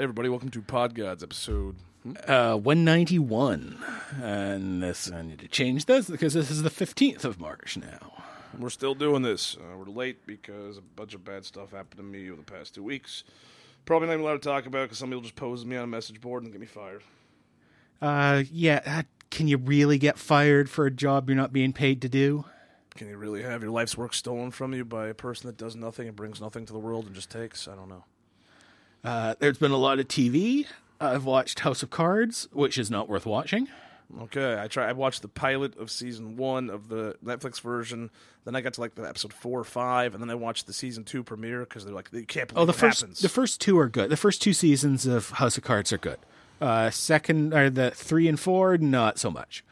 Everybody, welcome to Podgodz episode. hmm? Uh, 191. And this, I need to change this because this is the 15th of March now. We're still doing this. Uh, we're late because a bunch of bad stuff happened to me over the past two weeks. Probably not even allowed to talk about because somebody will just pose me on a message board and get me fired. Uh, yeah, uh, can you really get fired for a job you're not being paid to do? Can you really have your life's work stolen from you by a person that does nothing and brings nothing to the world and just takes? I don't know. Uh, there's been a lot of TV. I've watched House of Cards, which is not worth watching. Okay, I try. I watched the pilot of season one of the Netflix version. Then I got to like the episode four or five, and then I watched the season two premiere because they're like, you can't believe Oh, the first happens. the first two are good. The first two seasons of House of Cards are good. Uh, second or the three and four, not so much.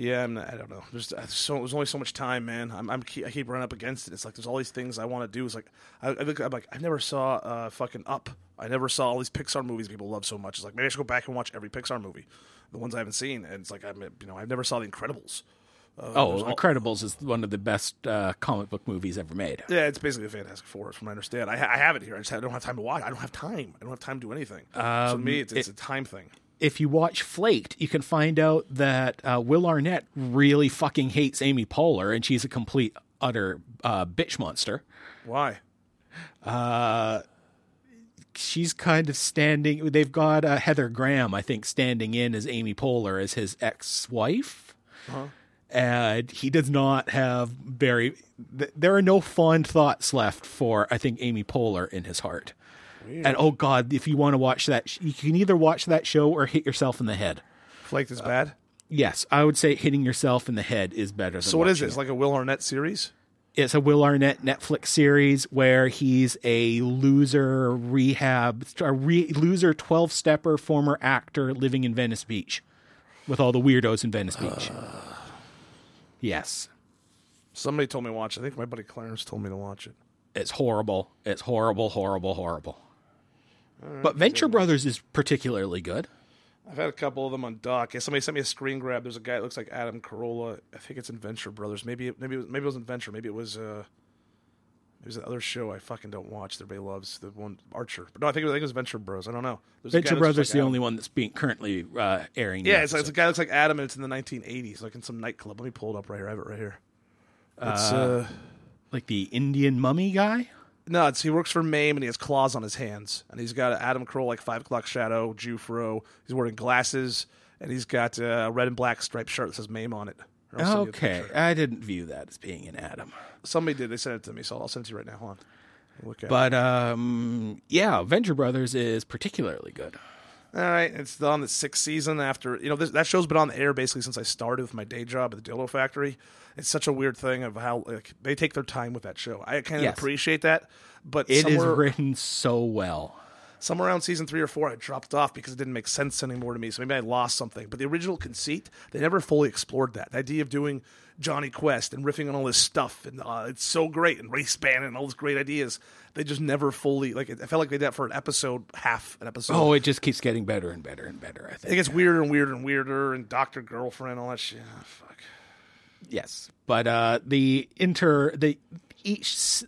Yeah, I'm not, I don't know. There's uh, so there's only so much time, man. I'm, I'm keep, I keep running up against it. It's like there's all these things I want to do. It's like I, I look, I'm like I never saw uh, fucking Up. I never saw all these Pixar movies people love so much. It's like maybe I should go back and watch every Pixar movie, the ones I haven't seen. And it's like I'm you know I never saw The Incredibles. Uh, Oh, all- Incredibles is one of the best uh, comic book movies ever made. yeah, it's basically a Fantastic Four, from what I understand. I, ha- I have it here. I just I don't have time to watch. I don't have time. I don't have time to do anything. so to me, it's, it's a time thing. If you watch Flaked, you can find out that uh, Will Arnett really fucking hates Amy Poehler, and she's a complete utter uh, bitch monster. Why? Uh, She's kind of standing. They've got uh, Heather Graham, I think, standing in as Amy Poehler as his ex-wife, and he does not have very. th- There are no fond thoughts left for I think Amy Poehler in his heart. And oh god, if you want to watch that, you can either watch that show or hit yourself in the head. Flaked is uh, bad. Yes, I would say hitting yourself in the head is better than So what is this? it. Like a Will Arnett series? It's a Will Arnett Netflix series where he's a loser rehab, a re, loser 12 stepper former actor living in Venice Beach with all the weirdos in Venice Beach. yes, Somebody told me to watch. it. I think my buddy Clarence told me to watch it. it's horrible. It's horrible, horrible, horrible. But Venture Brothers is particularly good. I've had a couple of them on dock. Yeah, somebody sent me a screen grab. There's a guy that looks like Adam Carolla. I think it's in Venture Brothers. Maybe it, maybe it was, maybe it wasn't Venture. Maybe it was uh, it was the other show I fucking don't watch. that Everybody loves the one Archer. But no, I think it was, I think it was Venture Bros. I don't know. There's Venture Brothers is like the Adam. only one that's being currently uh, airing. Yeah, it's, like, it's a guy that looks like Adam, and it's in the 1980s, like in some nightclub. Let me pull it up right here. I have it right here. It's uh, like the Indian mummy guy. No, he works for Mame, and he has claws on his hands, and he's got an Adam Carolla like five o'clock shadow, Jufro. He's wearing glasses, and he's got a red and black striped shirt that says Mame on it. Or I'll send you the Okay. I didn't view that as being an Adam. Somebody did. They sent it to me, so I'll send it to you right now. Hold on. Look at it. But um, yeah, Venture Brothers is particularly good. All right, it's on the sixth season after you know this, that show's been on the air basically since I started with my day job at the Dildo Factory. It's such a weird thing of how like they take their time with that show. I kind of Yes. appreciate that, but It is written so well. Somewhere around season three or four, I dropped off because it didn't make sense anymore to me. So maybe I lost something. But the original conceit, they never fully explored that. The idea of doing Jonny Quest and riffing on all this stuff, and uh, it's so great, and race band and all these great ideas. They just never fully like. I felt like they did that for an episode, half an episode. Oh, it just keeps getting better and better and better. I think It gets weirder and weirder and weirder, and Doctor Girlfriend, all that shit. Ah, fuck. Yes, but uh, the inter the each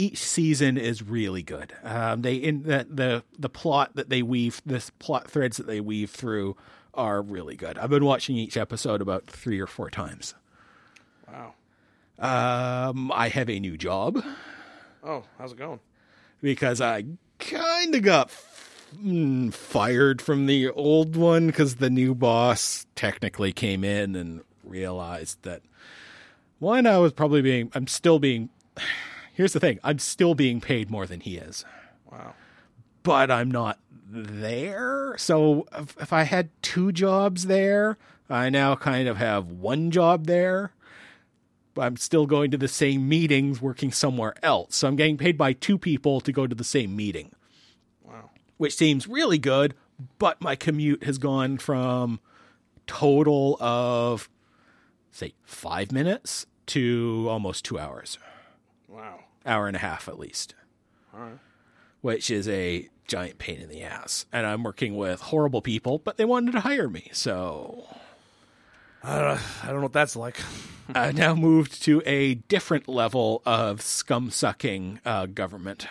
each season is really good. Um, they in the, the the plot that they weave, this plot threads that they weave through are really good. I've been watching each episode about three or four times. Wow. Um, I have a new job. Oh, how's it going? because I kind of got mm, fired from the old one because the new boss technically came in and realized that one, I was probably being, I'm still being, here's the thing, I'm still being paid more than he is, Wow. but I'm not there. So if, if I had two jobs there, I now kind of have one job there. But I'm still going to the same meetings working somewhere else. So I'm getting paid by two people to go to the same meeting Wow. which seems really good, but my commute has gone from total of say 5 minutes to almost 2 hours. Wow. Hour and a half at least. All right. Which is a giant pain in the ass. And I'm working with horrible people, but they wanted to hire me. So I don't, I don't know what that's like. I now moved to a different level of scum sucking uh, government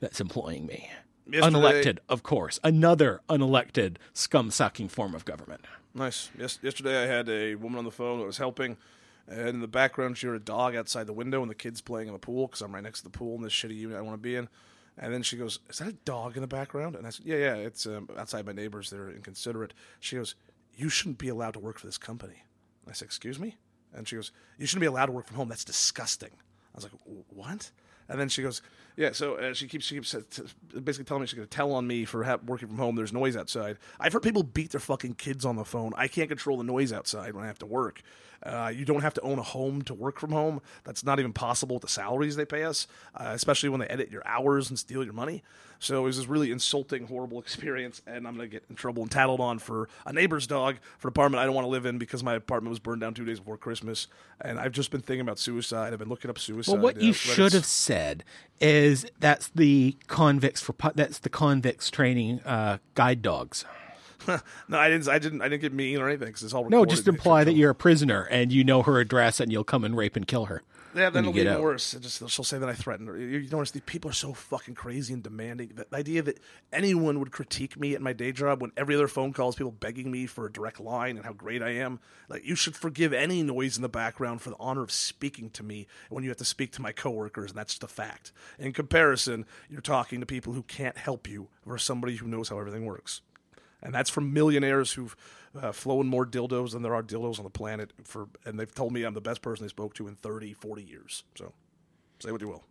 that's employing me. Yesterday- Unelected, of course. Another unelected scum sucking form of government. Nice. Yes, yesterday I had a woman on the phone that was helping, and in the background she heard a dog outside the window and the kids playing in the pool because I'm right next to the pool in this shitty unit I want to be in. And then she goes, "Is that a dog in the background?" And I said, "Yeah, yeah, it's um, outside my neighbors. They're inconsiderate." She goes, "You shouldn't be allowed to work for this company." I said, "Excuse me?" And she goes, "You shouldn't be allowed to work from home. That's disgusting." I was like, "What?" And then she goes, "Yeah." So uh, she keeps she keeps uh, t- basically telling me she's going to tell on me for ha- working from home. There's noise outside. I've heard people beat their fucking kids on the phone. I can't control the noise outside when I have to work. Uh, you don't have to own a home to work from home. That's not even possible with the salaries they pay us, uh, especially when they edit your hours and steal your money. So it was this really insulting, horrible experience, and I'm going to get in trouble and tattled on for a neighbor's dog for an apartment I don't want to live in because my apartment was burned down two days before Christmas. And I've just been thinking about suicide. I've been looking up suicide. Well, what uh, you Reddit's- should have said is that's the convicts for that's the convicts training uh, guide dogs. no, I didn't. I didn't. I didn't get mean or anything because it's all No, just imply that you're a prisoner and you know her address and you'll come and rape and kill her. Yeah, then it'll be get even worse. It just she'll say that I threatened her. You, you notice these people are so fucking crazy and demanding. The idea that anyone would critique me at my day job when every other phone call is people begging me for a direct line and how great I am. Like you should forgive any noise in the background for the honor of speaking to me when you have to speak to my coworkers, and that's just a fact. In comparison, you're talking to people who can't help you versus somebody who knows how everything works. And that's from millionaires who've uh, flown more dildos than there are dildos on the planet. For and they've told me I'm the best person they spoke to in 30, 40 years. So say what you will.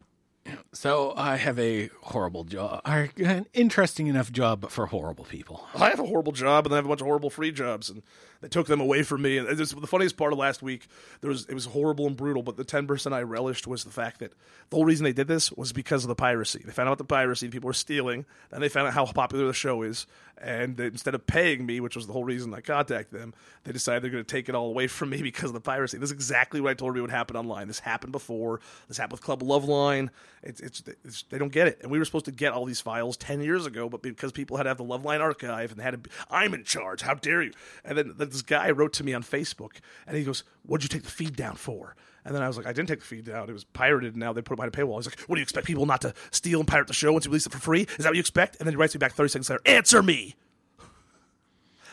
So I have a horrible job, an interesting enough job, but for horrible people. I have a horrible job, and then I have a bunch of horrible free jobs, and they took them away from me. And the funniest part of last week, there was it was horrible and brutal. But the ten percent I relished was the fact that the whole reason they did this was because of the piracy. They found out the piracy, people were stealing, and they found out how popular the show is. And they, instead of paying me, which was the whole reason I contacted them, they decided they're going to take it all away from me because of the piracy. This is exactly what I told you would happen online. This happened before. This happened with Club Loveline. It's, it's, it's they don't get it, and we were supposed to get all these files ten years ago, but because people had to have the Loveline archive and they had to, be, I'm in charge. How dare you? And then this guy wrote to me on Facebook, and he goes, "What'd you take the feed down for?" And then I was like, I didn't take the feed down. It was pirated, and now they put it behind a paywall. He's like, What do you expect people not to steal and pirate the show once you release it for free? Is that what you expect? And then he writes me back 30 seconds later, Answer me!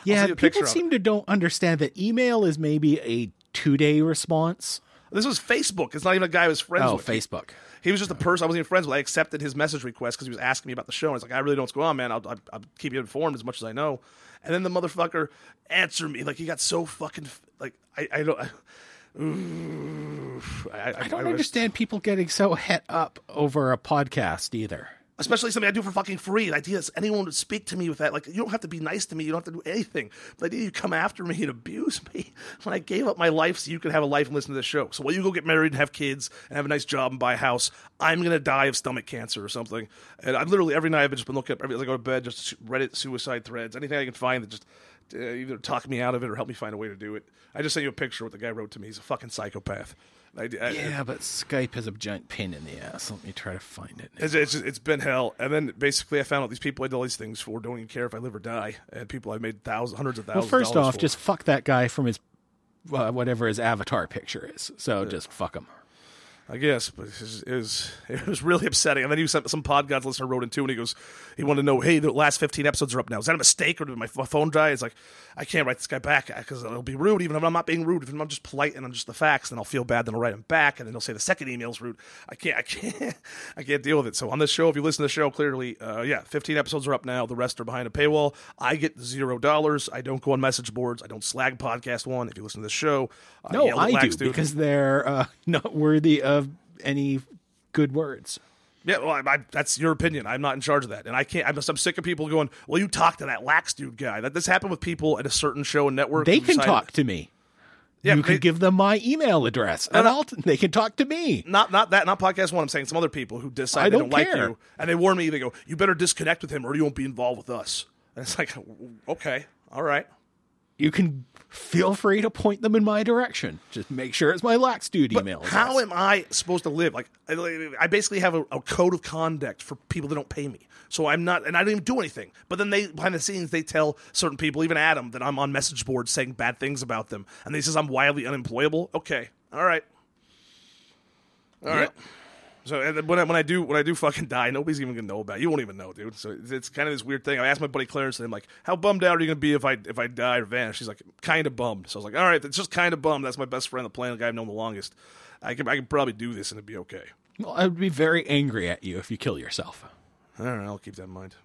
Yeah, send you a picture people seem to don't understand that email is maybe a two day response. This was Facebook. It's not even a guy I was friends Oh, with. Facebook. He was just a oh. person I wasn't even friends with. I accepted his message request because he was asking me about the show. And I was like, I really don't know what's going on, man. I'll, I'll, I'll keep you informed as much as I know. And then the motherfucker answered me like he got so fucking like I, I don't. I, I, I don't understand people getting so het up over a podcast either. Especially something I do for fucking free. The idea is anyone would speak to me with that. Like, you don't have to be nice to me. You don't have to do anything. The idea you come after me and abuse me when I gave up my life so you could have a life and listen to this show. So while you go get married and have kids and have a nice job and buy a house, I'm going to die of stomach cancer or something. And I've literally, every night I've just been looking up, every, I go to bed, just Reddit suicide threads, anything I can find that just uh, either talk me out of it or help me find a way to do it. I just sent you a picture of what the guy wrote to me. He's a fucking psychopath. I, I, Yeah, but Skype has a giant pin in the ass. Let me try to find it. It's, it's, it's been hell. And then basically, I found out these people I did all these things for don't even care if I live or die. And people I made thousands, hundreds of thousands. Well, first off, for. just fuck that guy from his uh, whatever his avatar picture is. So just fuck him. I guess, but it was, it was it was really upsetting. And then he sent some podcast listener wrote in too, and he goes, he wanted to know, hey, the last fifteen episodes are up now. Is that a mistake or did my phone die? It's like I can't write this guy back because it'll be rude. Even if I'm not being rude, if I'm just polite and I'm just the facts, then I'll feel bad. Then I'll write him back, and then he'll say the second email's rude. I can't, I can't, I can't deal with it. So on this show, if you listen to the show, clearly, uh, yeah, fifteen episodes are up now. The rest are behind a paywall. I get zero dollars. I don't go on message boards. I don't slag podcast one. If you listen to this show, No, I do Dude. because they're uh, not worthy of any good words. Yeah, well, I, I, that's your opinion. I'm not in charge of that, and I can't. I'm, I'm sick of people going, "Well, you talk to that lax dude guy." That this happened with people at a certain show and network. They can decided- talk to me. Yeah, you can give them my email address, and I'll they can talk to me. Not not that not podcast one. I'm saying some other people who decide I they don't don't like you, and they warn me. They go, "You better disconnect with him, or you won't be involved with us." And it's like, okay, all right. You can feel free to point them in my direction. Just make sure it's my lax dude email. How am I supposed to live? Like, I, basically have a, a code of conduct for people that don't pay me. So I'm not, and I don't even do anything. But then they, behind the scenes, they tell certain people, even Adam, that I'm on message boards saying bad things about them, and he says I'm wildly unemployable. Okay, all right, all right. So when I, when I do when I do fucking die, nobody's even gonna know about it. You won't even know, dude. So it's, it's kind of this weird thing. I asked my buddy Clarence, and I'm like, "How bummed out are you gonna be if I if I die or vanish?" She's like, "Kind of bummed." So I was like, "All right, it's just kind of bummed." That's my best friend on the planet, the guy I've known the longest. I can I can probably do this and it'd be okay. Well, I would be very angry at you if you kill yourself. All right, I'll keep that in mind.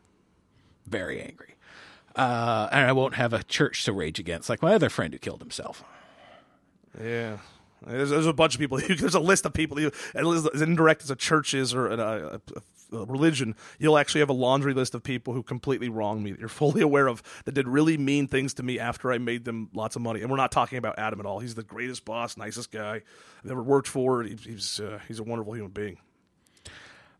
Very angry. Uh, and I won't have a church to rage against, like my other friend who killed himself. Yeah. There's, there's a bunch of people. There's a list of people. As indirect as a church is or a, a, a, religion, you'll actually have a laundry list of people who completely wronged me. That you're fully aware of that did really mean things to me after I made them lots of money. And we're not talking about Adam at all. He's the greatest boss, nicest guy I've ever worked for. He's he's, uh, he's a wonderful human being.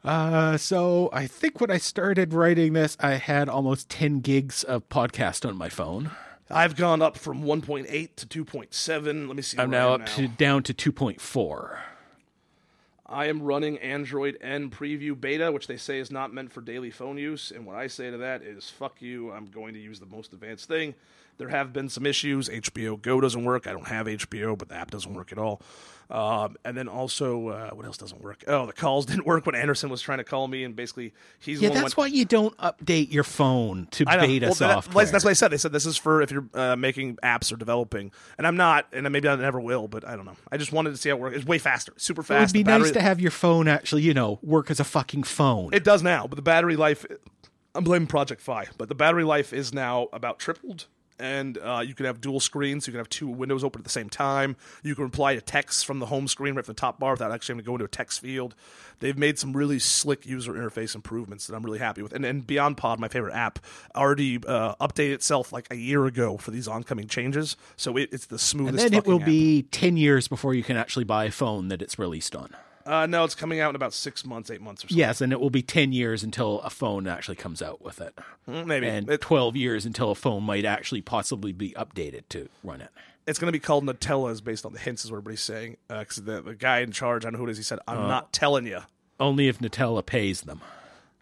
Uh, so I think when I started writing this, I had almost 10 gigs of podcast on my phone. I've gone up from 1.8 to 2.7. Let me see. I'm now up now. to down to 2.4. I am running Android N Preview Beta, which they say is not meant for daily phone use. And what I say to that is, fuck you. I'm going to use the most advanced thing. There have been some issues. HBO Go doesn't work. I don't have HBO, but the app doesn't work at all. Um, and then also, uh, what else doesn't work? Oh, the calls didn't work when Anderson was trying to call me, and basically he's yeah. that's why you don't update your phone to beta well, software. That, that's what I said. They said this is for if you're uh, making apps or developing, and I'm not, and maybe I never will, but I don't know. I just wanted to see how it works. It's way faster, super fast. It would be battery, nice to have your phone actually, you know, work as a fucking phone. It does now, but the battery life. I'm blaming Project Fi, but the battery life is now about tripled and uh, you can have dual screens. You can have two windows open at the same time. You can reply to text from the home screen right from the top bar without actually having to go into a text field. They've made some really slick user interface improvements that I'm really happy with. And, and BeyondPod, my favorite app, already uh, updated itself like a year ago for these oncoming changes. So it, it's the smoothest. And then it will app. be 10 years before you can actually buy a phone that it's released on. Uh, no, it's coming out in about six months, eight months or so. Yes, and it will be 10 years until a phone actually comes out with it. Mm, maybe. And it, 12 years until a phone might actually possibly be updated to run it. It's going to be called Nutella, is based on the hints, is what everybody's saying. Because uh, the, the guy in charge, I don't know who it is, he said, I'm uh, not telling you. Only if Nutella pays them.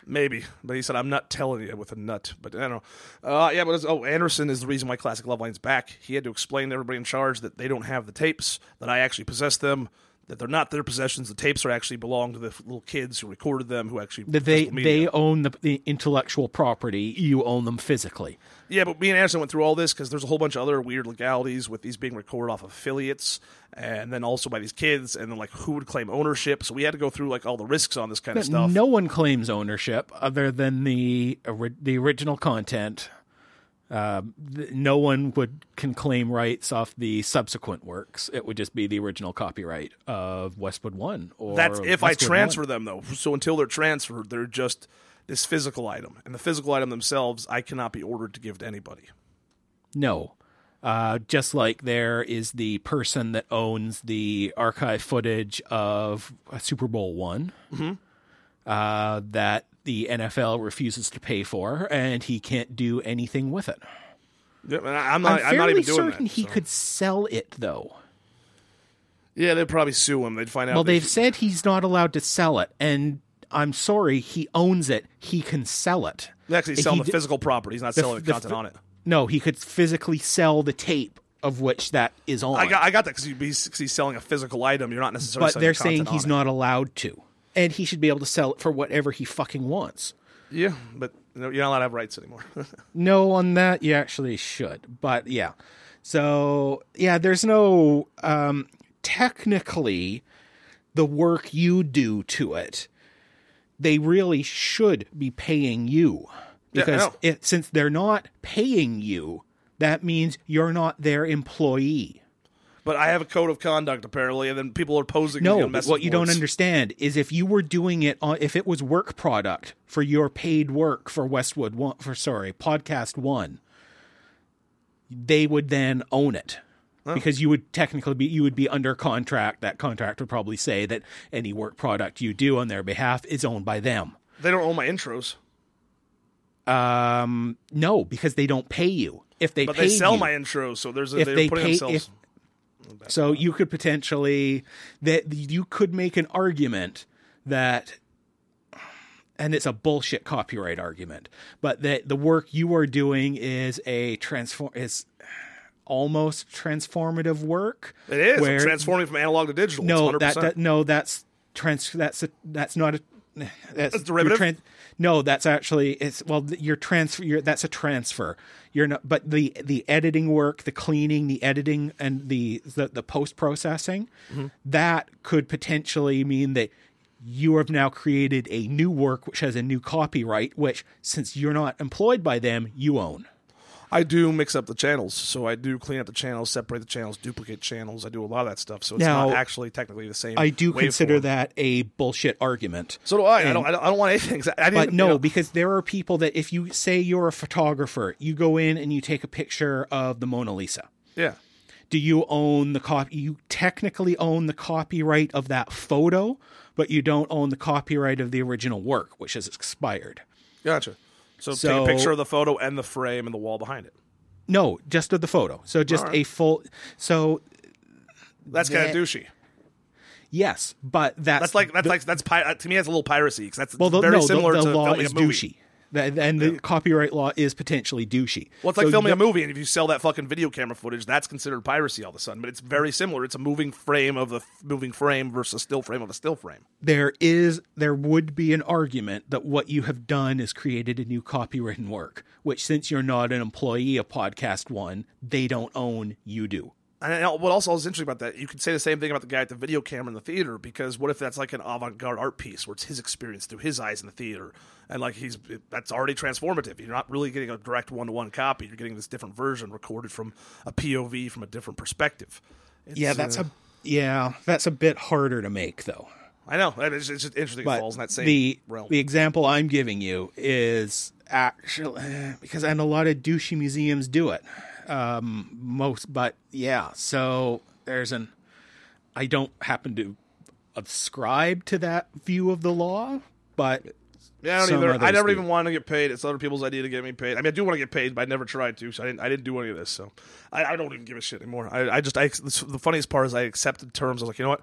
Maybe, but he said I'm not telling you with a nut. But I don't know. Uh, yeah, but oh, Anderson is the reason why Classic Loveline's back. He had to explain to everybody in charge that they don't have the tapes, that I actually possess them, that they're not their possessions. The tapes are actually belong to the little kids who recorded them, who actually that they they own the, the, intellectual property. You own them physically. Yeah, but me and Anderson went through all this because there's a whole bunch of other weird legalities with these being recorded off of affiliates, and then also by these kids, and then like who would claim ownership. So we had to go through like all the risks on this kind but of stuff. No one claims ownership other than the the original content uh, no one would can claim rights off the subsequent works. It would just be the original copyright of Westwood One. Or that's if Westwood I transfer 1. them though. So until they're transferred, they're just this physical item, and the physical item themselves, I cannot be ordered to give to anybody. No. Uh, just like there is the person that owns the archive footage of Super Bowl one, mm-hmm. uh, that the NFL refuses to pay for, and he can't do anything with it. Yeah, I'm not. I'm, I'm not even doing certain that, he so. could sell it though. Yeah, they'd probably sue him. They'd find out. Well, they've said he's not allowed to sell it, and I'm sorry, he owns it. He can sell it. Actually, he's selling he, the physical property. He's not the, selling the, the content on it. No, he could physically sell the tape of which that is on. I got, I got that because he's, he's, selling a physical item. You're not necessarily. But they're the saying he's not allowed to and he should be able to sell it for whatever he fucking wants. Yeah, but you're not allowed to have rights anymore. no, on that you actually should. But yeah, so yeah, there's no um, technically the work you do to it. They really should be paying you because yeah, it, since they're not paying you, that means you're not their employee but I have a code of conduct apparently, and then people are posing. No, what you don't understand is if you were doing it on, if it was work product for your paid work for Westwood one, for sorry podcast one, they would then own it. Oh. Because you would technically be you would be under contract. That contract would probably say that any work product you do on their behalf is owned by them. They don't own my intros. Um, no, because they don't pay you. If they but they sell you, my intros, so there's a, if they're they putting pay, themselves. If, so you could potentially that you could make an argument that and it's a bullshit copyright argument, but that the work you are doing is a transform is almost transformative work. It is where, transforming from analog to digital. No, that, that no, that's trans that's a that's not a that's, That's derivative? No, that's actually it's well you're transfer you're that's a transfer. You're not but the the editing work, the cleaning, the editing and the the, the post processing Mm-hmm. that could potentially mean that you have now created a new work which has a new copyright which since you're not employed by them, you own. I do mix up the channels, so I do clean up the channels, separate the channels, duplicate channels. I do a lot of that stuff, so it's Now, not actually technically the same. I do consider waveform. that a bullshit argument. So do I. I and- don't. I don't, I don't want anything. I didn't, But you no, know- because there are people that if you say you're a photographer, you go in and you take a picture of the Mona Lisa. yeah. Do you own the copy? You technically own the copyright of that photo, but you don't own the copyright of the original work, which has expired. Gotcha. So, take a picture of the photo and the frame and the wall behind it. No, just of the photo. So just right. a full. So That's kind of douchey. yes, but that's That's like that's like that's pi- uh, to me. That's a little piracy because that's well, the, very no, the, similar the to law is douchey. And the copyright law is potentially douchey. Well, it's like So filming a movie, and if you sell that fucking video camera footage, that's considered piracy all of a sudden. But it's very similar. It's a moving frame of the moving frame versus a still frame of a still frame. there is there would be an argument that what you have done is created a new copywritten work which since you're not an employee of podcast one they don't own you do And what also is interesting about that, you could say the same thing about the guy at the video camera in the theater, because what if that's like an avant-garde art piece where it's his experience through his eyes in the theater, and like he's that's already transformative. You're not really getting a direct one-to-one copy. You're getting this different version recorded from a POV from a different perspective. It's, yeah that's uh, a yeah that's a bit harder to make though I know it's, it's just interesting. It but falls in that same the realm. the example i'm giving you is actually because and a lot of douchey museums do it um most but yeah so there's an i don't happen to ascribe to that view of the law but Yeah, I don't either. I never do. even want to get paid. It's other people's idea to get me paid. I mean, I do want to get paid, but I never tried to, so I didn't. I didn't do any of this. So I, I don't even give a shit anymore. I, I just. I, the funniest part is I accepted terms. I was like, you know what?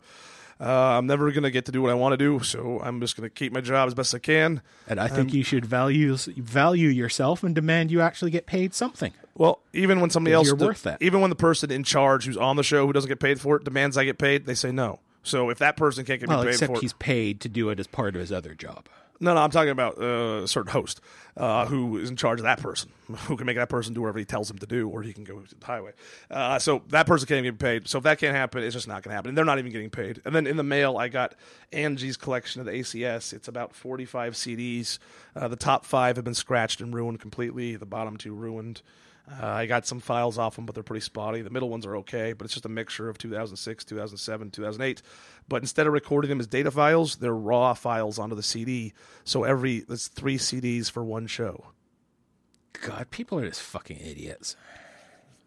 Uh, I'm never gonna get to do what I want to do, so I'm just gonna keep my job as best I can. And I think you should value value yourself and demand you actually get paid something. Well, even when somebody else, you're worth that. even when the person in charge who's on the show who doesn't get paid for it demands I get paid, they say no. So if that person can't get Well, me paid except for it, he's paid to do it as part of his other job. No, no, I'm talking about uh, a certain host uh, who is in charge of that person, who can make that person do whatever he tells him to do, or he can go to the highway. Uh, so that person can't get paid. So if that can't happen, it's just not going to happen. And they're not even getting paid. And then in the mail, I got Angie's collection of the ACS. It's about 45 CDs. Uh, the top five have been scratched and ruined completely. The bottom two ruined. Uh, I got some files off them, but they're pretty spotty. The middle ones are okay, but it's just a mixture of 2006, 2007, 2008. But instead of recording them as data files, they're raw files onto the CD. So every there's three CDs for one show. God, people are just fucking idiots.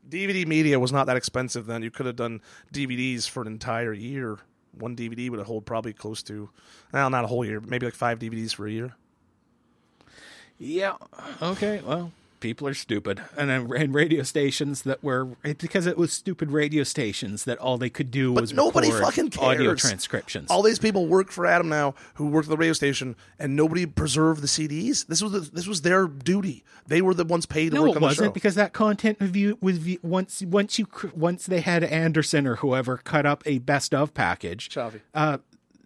DVD media was not that expensive then. You could have done DVDs for an entire year. One DVD would have hold probably close to, well, not a whole year, but maybe like five DVDs for a year. Yeah. Okay. Well, people are stupid, and and radio stations that were because it was stupid radio stations that all they could do was nobody fucking fucking audio transcriptions. All these people work for Adam now, who worked at the radio station, and nobody preserved the CDs. This was the, this was their duty. They were the ones paid to no, work it on wasn't show. because that content review was once once you once they had Anderson or whoever cut up a best of package. Chavi. Uh,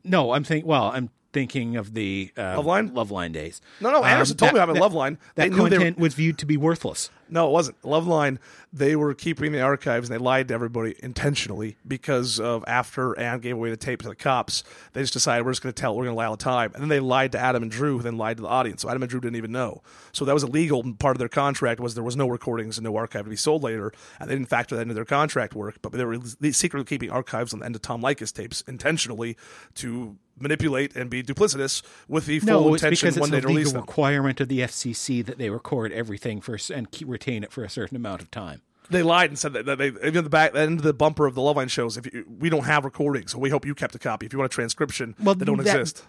no, I'm thinking. Well, I'm thinking of the uh, Loveline? Loveline days. No, no, Anderson told me I'm in that, Loveline. They That they were- content was viewed to be worthless. No, it wasn't. Loveline. they were keeping the archives and they lied to everybody intentionally because of after Ann gave away the tape to the cops, they just decided we're just going to tell, we're going to lie all the time. And then they lied to Adam and Drew, who then lied to the audience. So Adam and Drew didn't even know. So that was illegal. And part of their contract was there was no recordings and no archive to be sold later. And they didn't factor that into their contract work, but they were secretly keeping archives on the end of Tom Likas tapes intentionally to manipulate and be duplicitous with the full No, it's intention because it's day a release legal them. requirement of the FCC that they record everything for and keep, retain it for a certain amount of time. they lied and said that, that they even the back end of the bumper of the Loveline shows. If you, we don't have recordings, so we hope you kept a copy. If you want a transcription, Well, they don't that- exist.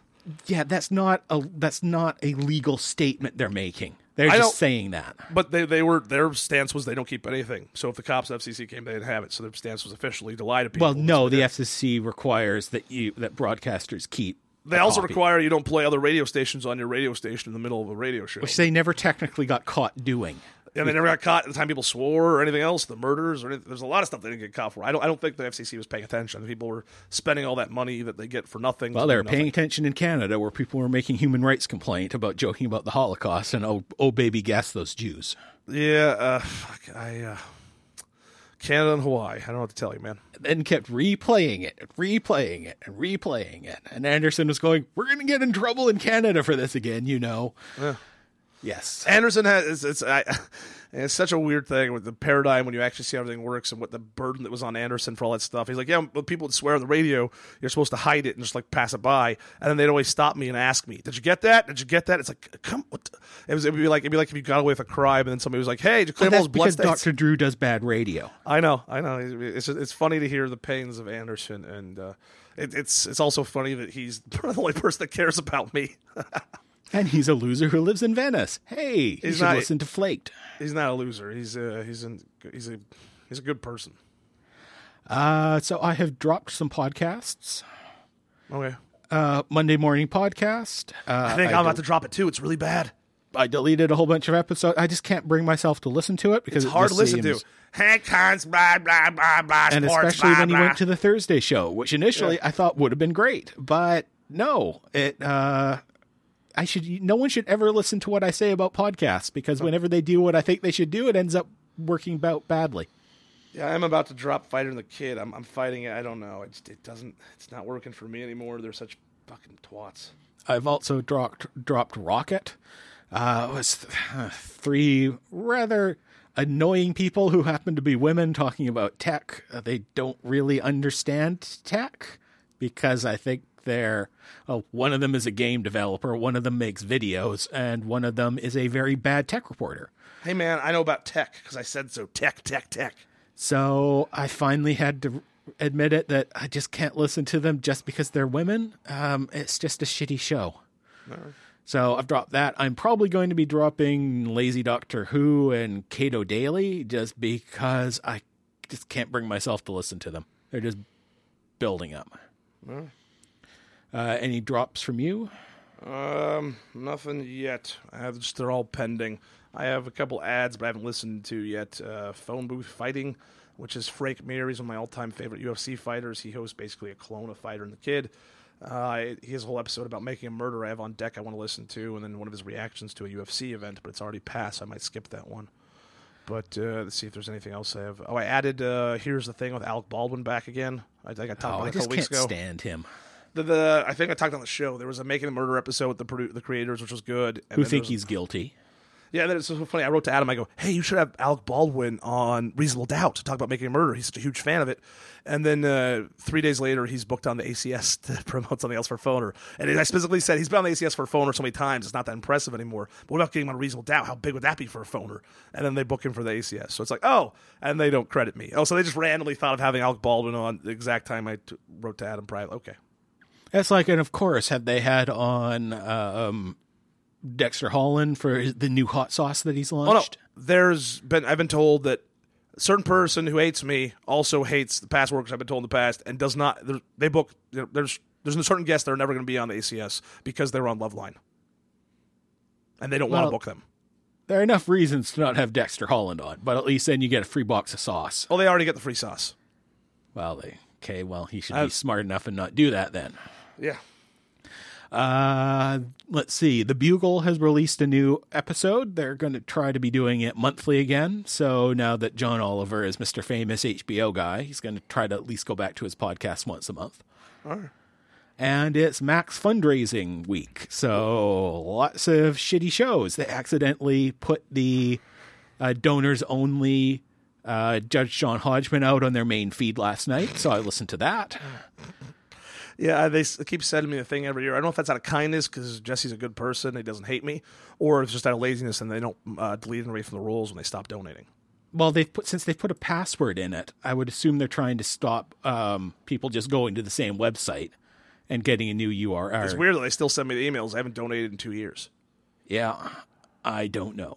Yeah, that's not a that's not a legal statement they're making. They're I just saying that. But they, they were their stance was they don't keep anything. So if the cops FCC came, they didn't have it. So their stance was officially to lie to people. Well, no, the FCC requires that you that broadcasters keep. they also copy, require you don't play other radio stations on your radio station in the middle of a radio show. which they never technically got caught doing. And they never got caught at the time people swore or anything else, the murders or anything. There's a lot of stuff they didn't get caught for. I don't. I don't think the FCC was paying attention. People were spending all that money that they get for nothing. Well, they were paying attention in Canada where people were making human rights complaint about joking about the Holocaust and oh, oh baby, gas those Jews. Yeah, uh, fuck, I. Uh, Canada and Hawaii. I don't know what to tell you, man. Then kept replaying it, and replaying it, and replaying it. And Anderson was going, "We're going to get in trouble in Canada for this again," you know. Yes. Anderson has it's, it's I, it's such a weird thing with the paradigm when you actually see how everything works and what the burden that was on Anderson for all that stuff. He's like, yeah, when people would swear on the radio, you're supposed to hide it and just like pass it by, and then they'd always stop me and ask me, "Did you get that? Did you get that?" It's like, come, what? It was it'd be like it'd be like if you got away with a crime and then somebody was like, "Hey, did you That's those blood because? Dr. Drew does bad radio. I know, I know. It's just, it's funny to hear the pains of Anderson, and uh, it, it's it's also funny that he's the only person that cares about me. And he's a loser who lives in Venice. Hey, He's not- listen to Flaked. he's not a loser. He's uh, he's an, he's a he's a good person. Uh, so I have dropped some podcasts. Okay. Uh, Monday morning podcast. Uh, I think I I'm about to drop it too. It's really bad. I deleted a whole bunch of episodes. I just can't bring myself to listen to it because It's it hard to listen seems- to. Hank Hans, blah blah blah blah. and sports, especially blah, when he blah. went to the Thursday show, which initially I thought would have been great, but no, it. Uh, I should. No one should ever listen to what I say about podcasts because whenever they do what I think they should do, it ends up working about badly. Yeah, I'm about to drop Fighter and the Kid. I'm, I'm fighting it. I don't know. It, just, it doesn't. It's not working for me anymore. They're such fucking twats. I've also dropped dropped Rocket. Uh, it was th- three rather annoying people who happen to be women talking about tech. Uh, they don't really understand tech because I think they're oh, one of them is a game developer, one of them makes videos, and one of them is a very bad tech reporter. Hey man, I know about tech because I said so. Tech, tech, tech. So I finally had to admit it that I just can't listen to them just because they're women. Um, it's just a shitty show. So I've dropped that. I'm probably going to be dropping Lazy Doctor Who and Cato Daily just because I just can't bring myself to listen to them. They're just building up. Uh, any drops from you? Um, nothing yet. I have just they're all pending. I have a couple ads, but I haven't listened to yet. Uh, Phone booth fighting, which is Frank Mir. He's one of my all-time favorite UFC fighters. He hosts basically a clone of Fighter and the Kid. Uh, he has a whole episode about making a murder I have on deck. I want to listen to, and then one of his reactions to a UFC event, but it's already passed. So I might skip that one. But uh, let's see if there's anything else I have. Oh, I added. Uh, Here's the thing with Alec Baldwin back again. I think I talked Oh, about I just couple weeks can't ago stand him. The, the I think I talked on the show. There was a making a murder episode with the produ- the creators, which was good. And Who think he's guilty? yeah. that is so funny. I wrote to Adam. I go, "Hey, you should have Alec Baldwin on Reasonable Doubt to talk about making a murder. He's such a huge fan of it." And then uh, three days later, he's booked on the ACS to promote something else for Phoner. And I specifically said he's been on the ACS for Phoner so many times, it's not that impressive anymore. But what about getting him on Reasonable Doubt? How big would that be for a Phoner? And then they book him for the ACS. So it's like, oh, and they don't credit me. Oh, so they just randomly thought of having Alec Baldwin on the exact time I t- wrote to Adam Private. Okay. That's like, and of course, had they had on um, Dexter Holland for the new hot sauce that he's launched? Oh no, there's been I've been told that a certain person who hates me also hates the past workers I've been told in the past and does not. They book there's there's a certain guests that are never going to be on the ACS because they're on Loveline, and they don't want to book them. There are enough reasons to not have Dexter Holland on, but at least then you get a free box of sauce. Oh, they already get the free sauce. Well, they okay. Well, he should Uh, be smart enough and not do that then. Yeah. Uh, let's see. The Bugle has released a new episode. They're going to try to be doing it monthly again. So now that John Oliver is Mr. Famous HBO guy, he's going to try to at least go back to his podcast once a month. And it's Max fundraising week. So lots of shitty shows. They accidentally put the uh, donors only uh, Judge John Hodgman out on their main feed last night. So I listened to that. Yeah, they keep sending me the thing every year. I don't know if that's out of kindness because Jesse's a good person, he doesn't hate me, or it's just out of laziness and they don't uh, delete it away from the rules when they stop donating. Well, they've put since they've put a password in it. I would assume they're trying to stop um, people just going to the same website and getting a new URL. It's weird that they still send me the emails. I haven't donated in two years. Yeah, I don't know.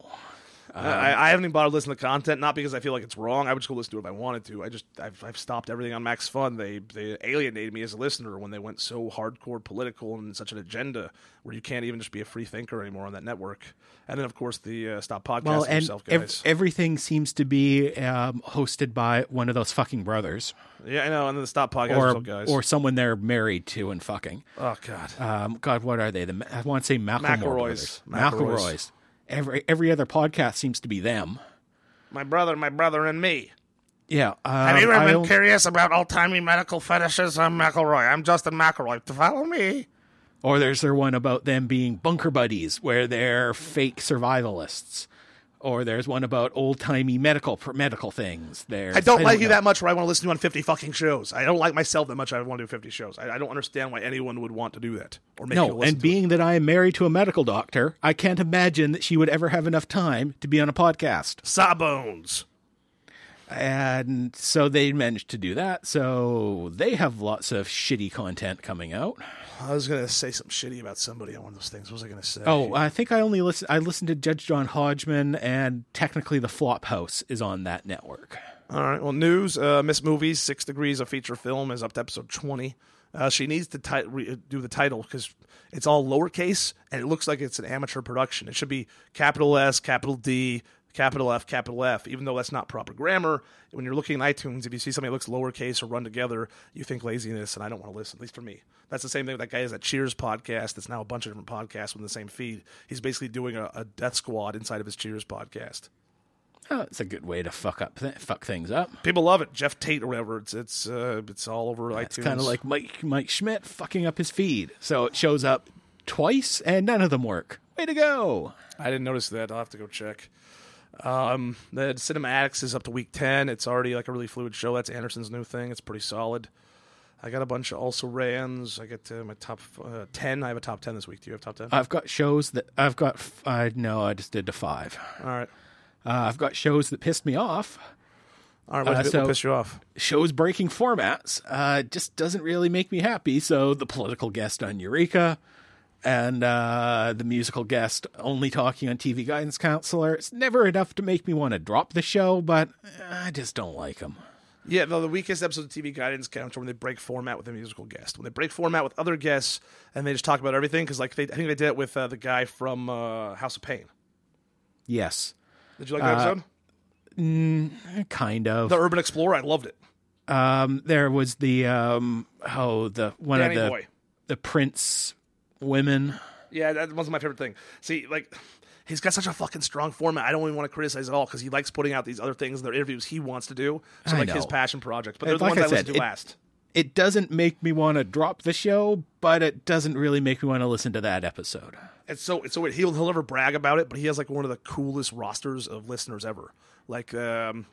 I, I haven't even bothered listening to content, not because I feel like it's wrong. I would just go listen to it if I wanted to. I just I've, I've stopped everything on Max Fun. They they alienated me as a listener when they went so hardcore political and such an agenda where you can't even just be a free thinker anymore on that network. And then of course the uh, stop podcasting well, and yourself, ev- guys. everything seems to be um, hosted by one of those fucking brothers, yeah, I know. And then the stop podcasting or guys. or someone they're married to and fucking. oh god, Um, God, what are they? The I want to say McElroy McElroys. brothers. McElroys. McElroys. Every every other podcast seems to be them. my brother, my brother, and me. Yeah. Um, Have you ever I been don't- curious about old timey medical fetishes? I'm McElroy. I'm Justin McElroy. To follow me. Or there's their one about them being bunker buddies, where they're fake survivalists. Or there's one about old timey medical medical things. There, I don't like you know. that much where I want to listen to you on 50 fucking shows. I don't like myself that much I want to do 50 shows. I, I don't understand why anyone would want to do that. Or make No, and to it. being that I am married to a medical doctor, I can't imagine that she would ever have enough time to be on a podcast. Sawbones. And so they managed to do that. So they have lots of shitty content coming out. I was going to say something shitty about somebody on one of those things. What was I going to say? Oh, I think I only listen. I listened to Judge John Hodgman, and technically, the Flop House is on that network. All right. Well, news. Uh, Miss Movies, Six Degrees of Feature Film is up to episode 20. Uh, she needs to ti- re- do the title because it's all lowercase and it looks like it's an amateur production. It should be capital S, capital D, capital F, capital F, even though that's not proper grammar. When you're looking at iTunes, if you see something that looks lowercase or run together, you think laziness, and I don't want to listen, at least for me. That's the same thing with that guy has that Cheers podcast that's now a bunch of different podcasts within the same feed. He's basically doing a, a death squad inside of his Cheers podcast. Oh, it's a good way to fuck up, th- fuck things up. People love it. Jeff Tate or whatever. It's it's uh, it's all over iTunes. It's kind of like Mike Mike Schmidt fucking up his feed, so it shows up twice, and none of them work. Way to go! I didn't notice that. I'll have to go check. Um, the Cinematics is up to week ten. It's already like a really fluid show. That's Anderson's new thing. It's pretty solid. I got a bunch of also rans. I get uh, my top uh, ten. I have a top ten this week. Do you have top ten? I've got shows that I've got. f- I no, I just did the five. all right, Uh, I've got shows that pissed me off. all right. What Uh, so- piss you off? shows breaking formats uh, just doesn't really make me happy. So the political guest on Eureka and uh, the musical guest only talking on TV guidance counselor. It's never enough to make me want to drop the show, but I just don't like them. Yeah, the weakest episode of TV Guidance Counselor when they break format with a musical guest. When they break format with other guests and they just talk about everything, because like they, I think they did it with uh, the guy from uh, House of Pain. Yes, Did you like that Uh, episode? kind of. The Urban Explorer. I loved it. Um, there was the um, oh the one Danny of the Boy. the Prince women. Yeah, that wasn't my favorite thing. See, like, he's got such a fucking strong format. I don't even want to criticize at all because he likes putting out these other things in their interviews he wants to do. So, I like, his passion projects. But they're the Like ones I I, listen said, to it- last. It doesn't make me want to drop the show, but it doesn't really make me want to listen to that episode. It's so it's so weird. He'll he'll never brag about it, but he has like one of the coolest rosters of listeners ever. Like, um,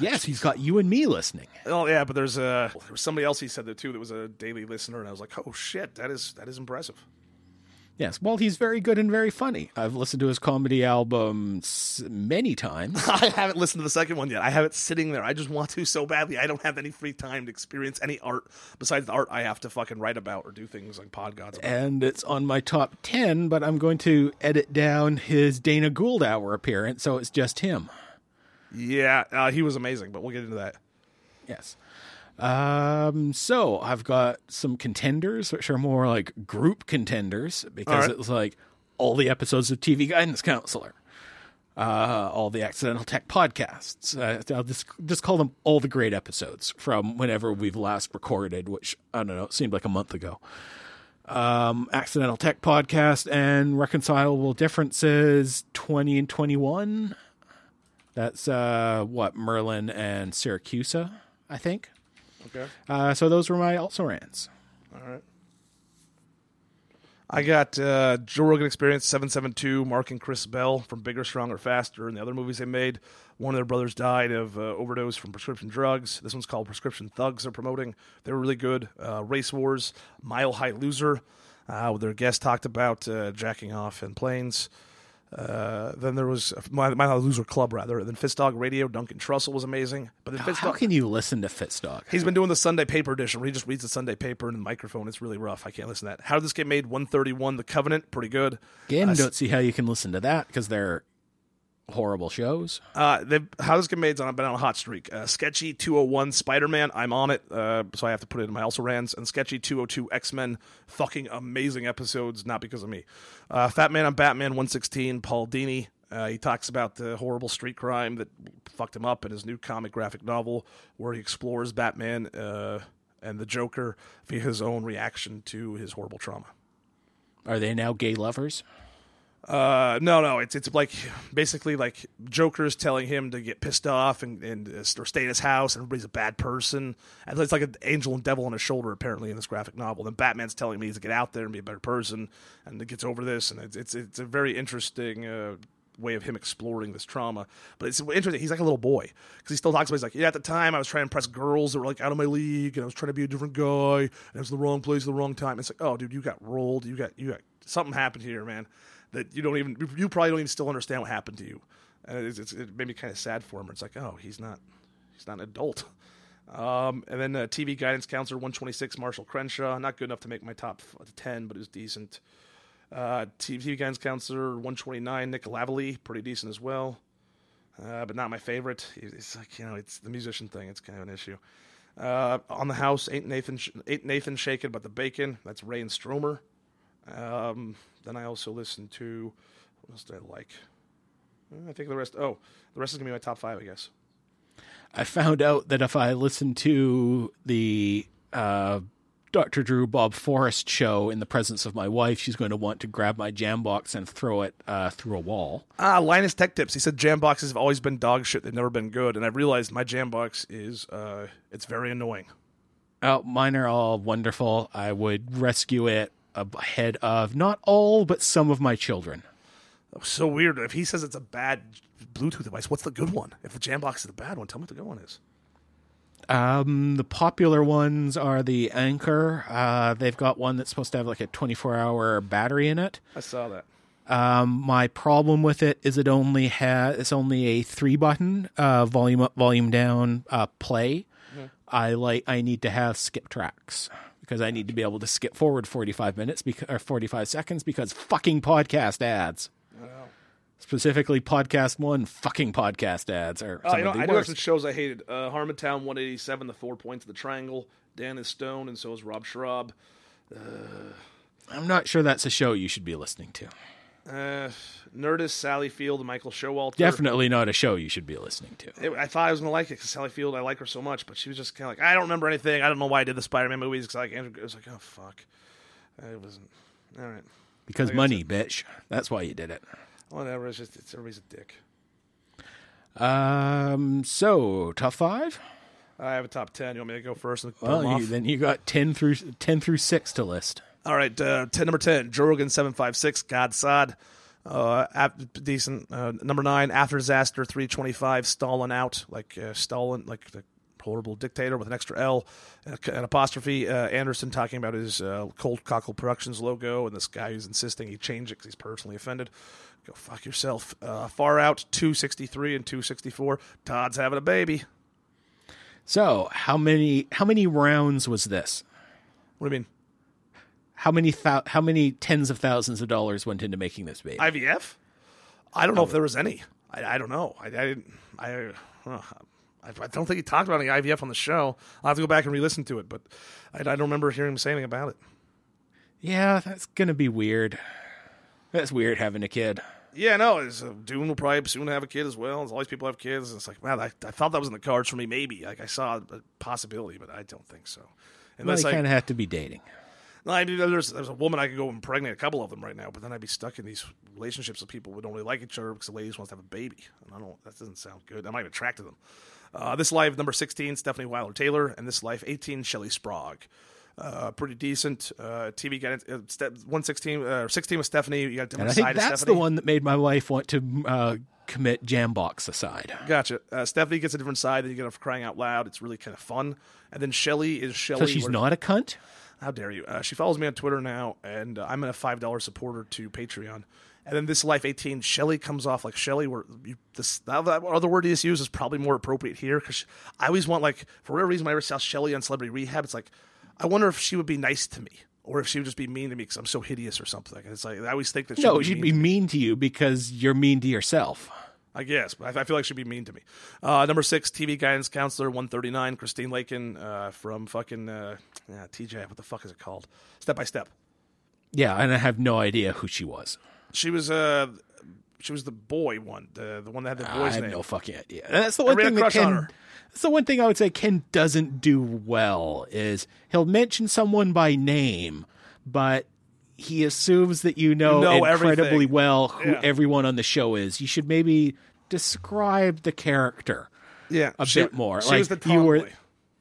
Yes, he's got you and me listening. oh yeah, but there's uh, there was somebody else he said that too that was a daily listener, and I was like, oh shit, that is that is impressive. Yes, well, he's very good and very funny. I've listened to his comedy album many times. I haven't listened to the second one yet. I have it sitting there. I just want to so badly. I don't have any free time to experience any art besides the art I have to fucking write about or do things like podcasts. about. and it's on my top 10, but I'm going to edit down his Dana Gould hour appearance, so it's just him. Yeah, uh, he was amazing, but we'll get into that. Yes. Um, so I've got some contenders, which are more like group contenders because right. it was like all the episodes of TV Guidance Counselor, uh, all the Accidental Tech podcasts. Uh, I'll just just call them all the great episodes from whenever we've last recorded, which I don't know, it seemed like a month ago. Um, Accidental Tech podcast and Reconcilable Differences twenty and twenty one. That's uh, what Merlin and Siracusa, I think. Okay. Uh, so those were my also rants. All right. I got uh, Joe Rogan Experience 772, Mark and Chris Bell from Bigger, Stronger, Faster, and the other movies they made. One of their brothers died of uh, overdose from prescription drugs. This one's called Prescription Thugs, they're promoting. They were really good. Uh, Race Wars, Mile High Loser, uh, their guest talked about uh, jacking off in planes. Uh, then there was my, High Loser Club, rather. Then Fist Radio, Duncan Trussell was amazing. But then Fist How can you listen to Fitzdog? He's been doing the Sunday paper edition where he just reads the Sunday paper in the microphone. It's really rough. I can't listen to that. How did this get made? 131, The Covenant, pretty good. Again, Uh, don't see how you can listen to that because they're horrible shows. Uh, they've, House Maid's on been on a hot streak. Uh, Sketchy 201 Spider Man, I'm on it, uh, so I have to put it in my also rans. And Sketchy 202 X Men, fucking amazing episodes, not because of me. Uh, Fat Man on Batman 116, Paul Dini. Uh, he talks about the horrible street crime that fucked him up in his new comic graphic novel, where he explores Batman uh, and the Joker via his own reaction to his horrible trauma. Are they now gay lovers? Uh, no, no, it's it's like basically like Joker's telling him to get pissed off and and uh, or stay in his house, and everybody's a bad person. And it's like an angel and devil on his shoulder, apparently in this graphic novel. Then Batman's telling me to get out there and be a better person, and it gets over this, and it's it's it's a very interesting. Uh, way of him exploring this trauma. But it's interesting. He's like a little boy because he still talks about. He's like, yeah, at the time I was trying to impress girls that were like out of my league, and I was trying to be a different guy, and it was the wrong place, at the wrong time. It's like, oh, dude, you got rolled. You got you got something happened here, man. That you don't even you probably don't even still understand what happened to you. And it's, it's, it made me kind of sad for him. It's like, oh, he's not he's not an adult. Um, and then uh, TV guidance counselor 126 Marshall Crenshaw, not good enough to make my top 10, but it was decent. Uh, TV guidance counselor 129 Nick Lavallee, pretty decent as well, uh, but not my favorite. It's like you know, it's the musician thing. It's kind of an issue. Uh, on the house, ain't Nathan ain't Nathan shaking but the bacon. That's Ray and Stromer. Um, then I also listened to what else did I like? I think the rest. Oh, the rest is gonna be my top five, I guess. I found out that if I listen to the uh, Dr. Drew Bob Forrest show in the presence of my wife, she's going to want to grab my jam box and throw it uh, through a wall. Ah, Linus Tech Tips. He said jam boxes have always been dog shit. They've never been good. And I realized my jam box is uh, it's very annoying. Oh, mine are all wonderful. I would rescue it ahead of not all, but some of my children. Oh, so weird. If he says it's a bad Bluetooth device, what's the good one? If the Jambox is the bad one, tell me what the good one is. Um, the popular ones are the Anker. Uh, they've got one that's supposed to have like a 24 hour battery in it. I saw that. Um, my problem with it is it only has it's only a three button uh, volume up, volume down, uh, play. Mm-hmm. I like I need to have skip tracks because I need to be able to skip forward 45 minutes or 45 seconds because fucking podcast ads. Specifically, podcast one, fucking podcast ads are. Uh, some you know, of the I do have some shows I hated. Uh, Harmontown 187, The Four Points of the Triangle. Dan is Stone, and so is Rob Schrab. I'm not sure that's a show you should be listening to. Uh, Nerdist, Sally Field, and Michael Showalter. Definitely not a show you should be listening to. It, I thought I was going to like it because Sally Field, I like her so much, but she was just kind of like, I don't remember anything. I don't know why I did the Spider Man movies because I like Andrew. It was like, oh, fuck. It wasn't. All right. Because money, bitch. That's why you did it. Whatever. It's just, it's everybody's a dick. Um. So top five. I have a top 10. You want me to go first? And Well, you, then you got ten through ten through six to list. All right, uh, 10, number 10, Joe Rogan 756, God Sod. Uh, ap- decent. Uh, number 9, After Disaster 325, Stalin Out, like uh, Stalin, like the horrible dictator with an extra L, and an apostrophe. Uh, Anderson talking about his uh, Cold Cockle Productions logo, and this guy who's insisting he change it because he's personally offended. Go fuck yourself. Uh, far Out 263 and 264, Todd's having a baby. So how many how many rounds was this? What do you mean? How many thou- how many tens of thousands of dollars went into making this baby? IVF? I don't know if there was any. I, I don't know. I, I didn't. I, uh, I I don't think he talked about any IVF on the show. I'll have to go back and re-listen to it, but I, I don't remember hearing him say anything about it. yeah, that's gonna be weird. That's weird having a kid. Yeah, no. It's, uh, Dune will probably soon have a kid as well. As all these people have kids, it's like, man, I, I thought that was in the cards for me. Maybe like I saw a possibility, but I don't think so. Well, Unless you I, kind of have to be dating. I mean, there's there's a woman I could go and impregnate a couple of them right now, but then I'd be stuck in these relationships with people who don't really like each other because the ladies wants to have a baby, and I don't. That doesn't sound good. I'm might attracted to them. Uh, this life number sixteen, Stephanie Wilder Taylor, and this life eighteen, Shelley Sprague. Uh, pretty decent uh, TV. It, uh, step, one sixteen, uh, sixteen with Stephanie. You got And I think that's the one that made my wife want to uh, commit Jambox aside. Gotcha. Uh, Stephanie gets a different side. Then you get her crying out loud. It's really kind of fun. And then Shelley is Shelley. So she's where- not a cunt. How dare you? Uh, she follows me on Twitter now, and uh, I'm a five dollar supporter to Patreon. And then this life eighteen, Shelly comes off like Shelly. Where you, this that other word you just used is probably more appropriate here because I always want like for whatever reason when I ever saw Shelly on Celebrity Rehab, it's like I wonder if she would be nice to me or if she would just be mean to me because I'm so hideous or something. And it's like I always think that she No, would she'd mean be mean to you because you're mean to yourself. I guess, but I, I feel like she'd be mean to me. Uh, number six, TV guidance counselor, one thirty nine, Christine Lakin uh, from fucking uh, yeah, TJ. What the fuck is it called? Step by Step. Yeah, and I have no idea who she was. She was uh, she was the boy one, the the one that had the I boy's have name. no fucking idea. And that's the one thing that crush on Ken. That's the one thing I would say Ken doesn't do well is he'll mention someone by name, but he assumes that you know, You know incredibly everything. well who Yeah. everyone on the show is. You should maybe describe the character yeah, a she- bit more. She like was the you were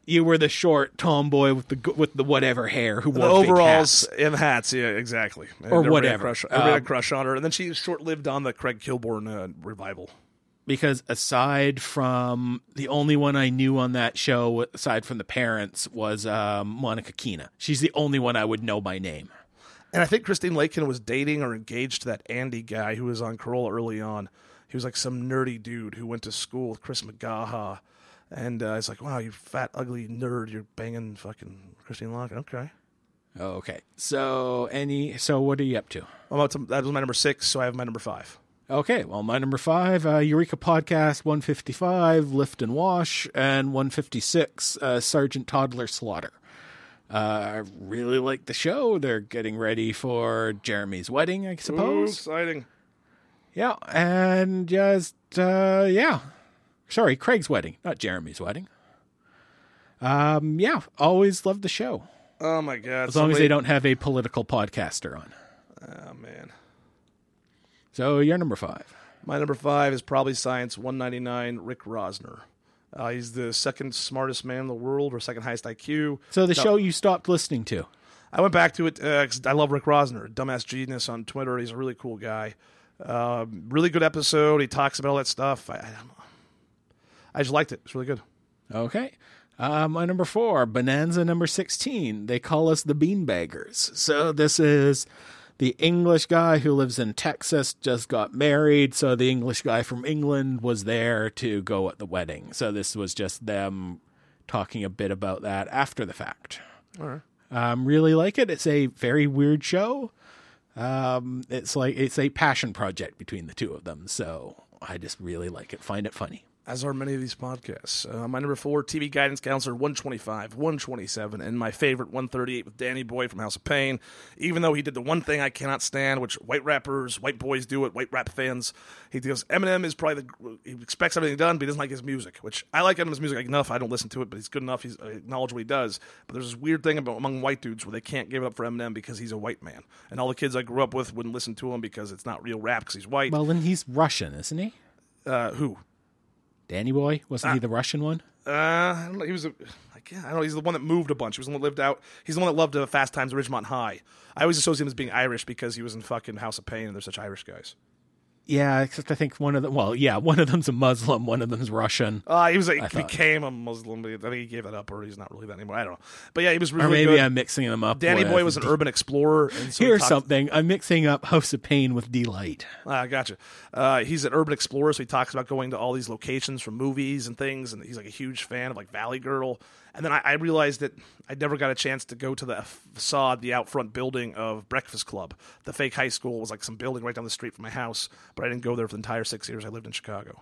you were the short tomboy with the with the whatever hair who the wore big overalls hats. and hats. Yeah, exactly. And Or whatever. Crush, everybody had a Um, crush on her, and then she short lived on the Craig Kilborn uh, revival. because aside from the only one I knew on that show, aside from the parents, was um, Monica Keena. She's the only one I would know by name. And I think Christine Lakin was dating or engaged to that Andy guy who was on Carolla early on. He was like some nerdy dude who went to school with Chris McGaha. And uh, it's like, wow, you fat, ugly nerd. You're banging fucking Christine Lakin. Okay. Okay, so any so what are you up to? I'm about to, that was my number six, so I have my number five. Okay, well, my number five, uh, Eureka Podcast 155, Lift and Wash, and 156, uh, Sergeant Toddler Slaughter. Uh, I really like the show. They're getting ready for Jeremy's wedding, I suppose. Ooh, exciting. Yeah, and just, uh, yeah. Sorry, Craig's wedding, not Jeremy's wedding. Um, yeah, always loved the show. Oh, my God. As long as they don't have a political podcaster on. Oh, man. So you're number five. My number five is probably Science 199, Rick Rosner. Uh, he's the second smartest man in the world, or second highest IQ. So the show you stopped listening to. I went back to it because I love Rick Rosner, dumbass genius on Twitter. He's a really cool guy. Um, really good episode. He talks about all that stuff. I, I. I just liked it. It's really good. Okay. Uh, my number four, Bonanza number 16. They call us the Beanbaggers. So this is the English guy who lives in Texas, just got married. So the English guy from England was there to go at the wedding. So this was just them talking a bit about that after the fact. Right. Um, really like it. It's a very weird show. Um, it's like it's a passion project between the two of them. So I just really like it. Find it funny. As are many of these podcasts. Uh, my number four, TV guidance counselor 125, 127, and my favorite 138 with Danny Boy from House of Pain. Even though he did the one thing I cannot stand, which white rappers, white boys do it, white rap fans. He goes, Eminem is probably the, he expects everything done, but he doesn't like his music, which I like Eminem's music enough. I don't listen to it, but he's good enough. He's I acknowledge what he does. But there's this weird thing about among white dudes where they can't give it up for Eminem because he's a white man. And all the kids I grew up with wouldn't listen to him because it's not real rap because he's white. Well, then he's Russian, isn't he? uh, who? Danny Boy wasn't Ah. he the Russian one? Uh, I don't know. He was a, I can't, I don't know. He's the one that moved a bunch. He was the one that lived out. He's the one that loved uh, Fast Times at Ridgemont High. I always associate him as being Irish because he was in fucking House of Pain, and they're such Irish guys. Yeah, except I think one of them. Well, yeah, one of them's a Muslim, one of them's Russian, Uh, he was like, thought- became a Muslim, but I think he gave that up, or he's not really that anymore. I don't know. But yeah, he was really or maybe good. I'm mixing them up. Danny with- Boy was an urban explorer. And so Here's something. I'm mixing up House of Pain with Delight. Ah, gotcha. Uh, he's an urban explorer, so he talks about going to all these locations from movies and things, and he's like a huge fan of like Valley Girl. And then I, I realized that I never got a chance to go to the facade, the out front building of Breakfast Club. The fake high school was like some building right down the street from my house, but I didn't go there for the entire six years I lived in Chicago.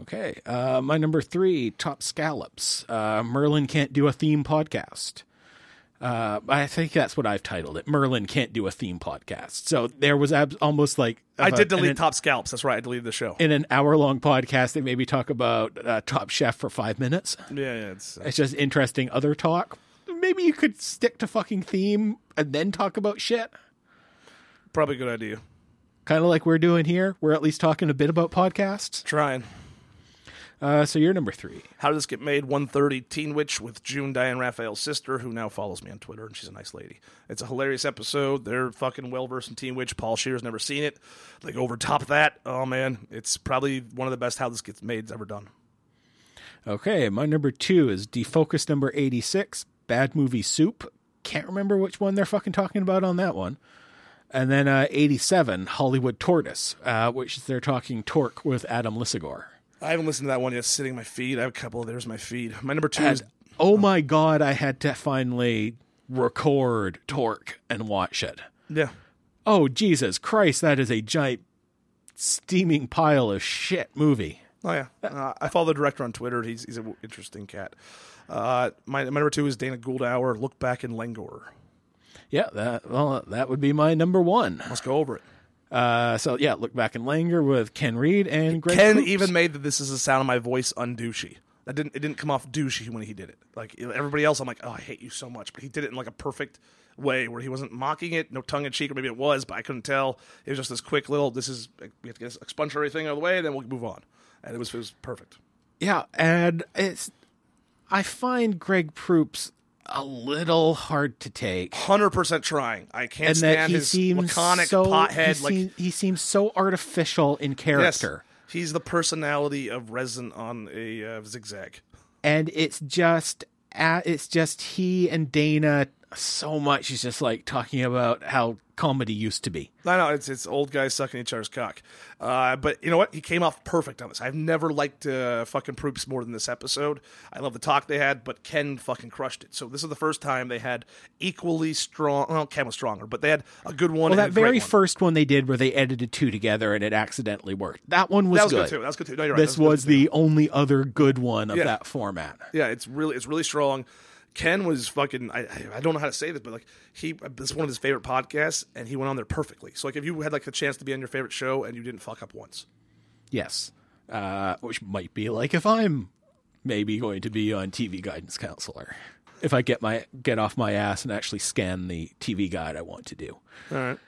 Okay, uh, my number three, Top Scallops. Uh, Merlin can't do a theme podcast. Uh, I think that's what I've titled it. Merlin can't do a theme podcast. So there was ab- almost like I a- did delete an- Top Scalps. That's right. I deleted the show. in an hour long podcast. They maybe talk about uh, Top Chef for five minutes. yeah, yeah. It's, uh, It's just interesting other talk. Maybe you could stick to fucking theme and then talk about shit. probably a good idea. Kind of like we're doing here. We're at least talking a bit about podcasts. Trying. Uh, so you're number three. How Did This Get Made? 130 Teen Witch with June Diane Raphael's sister, who now follows me on Twitter, and she's a nice lady. It's a hilarious episode. They're fucking well versed in Teen Witch. Paul Scheer's never seen it. Like, over top of that, oh man, it's probably one of the best How This Gets Made's ever done. Okay, my number two is Defocus number 86, Bad Movie Soup. Can't remember which one they're fucking talking about on that one. And then uh, 87, Hollywood Tortoise, uh, which they're talking Torque with Adam Lissagore. I haven't listened to that one yet. Sitting in my feet. I have a couple. There's my feet. My number two is And oh my god, I had to finally record Torque and watch it. yeah. Oh Jesus Christ, that is a giant steaming pile of shit movie. Oh yeah, uh, I follow the director on Twitter. He's he's an interesting cat. Uh, my, my number two is Dana Gould Hour. Look back in Langor. Yeah, that well, that would be my number one. Let's go over it. Uh, so yeah, look back in Langer with Ken Reid and Greg. Ken Proops. even made that this is the sound of my voice undouchey. That didn't it didn't come off douchey when he did it. Like everybody else, I'm like, oh, I hate you so much. But he did it in like a perfect way where he wasn't mocking it, no tongue in cheek, or maybe it was, but I couldn't tell. It was just this quick little. This is we have to get this expungatory thing out of the way, and then we'll move on. And it was it was perfect. yeah, and it's I find Greg Proops a little hard to take. Hundred percent trying. I can't and that stand he his seems laconic so pothead. he, like seems, he seems so artificial in yes, character, he's the personality of resin on a uh, zigzag. and it's just uh, it's just he and Dana so much. He's just like talking about how comedy used to be. I know it's it's old guys sucking each other's cock, uh, but you know what? He came off perfect on this. I've never liked uh, fucking Proops more than this episode. I love the talk they had, but Ken fucking crushed it. So this is the first time they had equally strong. Well, Ken was stronger, but they had a good one. Well, that very one. first one they did where they edited two together and it accidentally worked. That one was, that was good. too. That was good too. No, you're right. This good was too. the only other good one of Yeah. that format. Yeah, it's really it's really strong. Ken was fucking. I I- don't know how to say this, but like he, this is one of his favorite podcasts, and he went on there perfectly. So like, if you had like the chance to be on your favorite show and you didn't fuck up once, Yes. Uh, which might be like if I'm maybe going to be on TV guidance counselor. If I get my get off my ass and actually scan the TV guide I want to do. all right.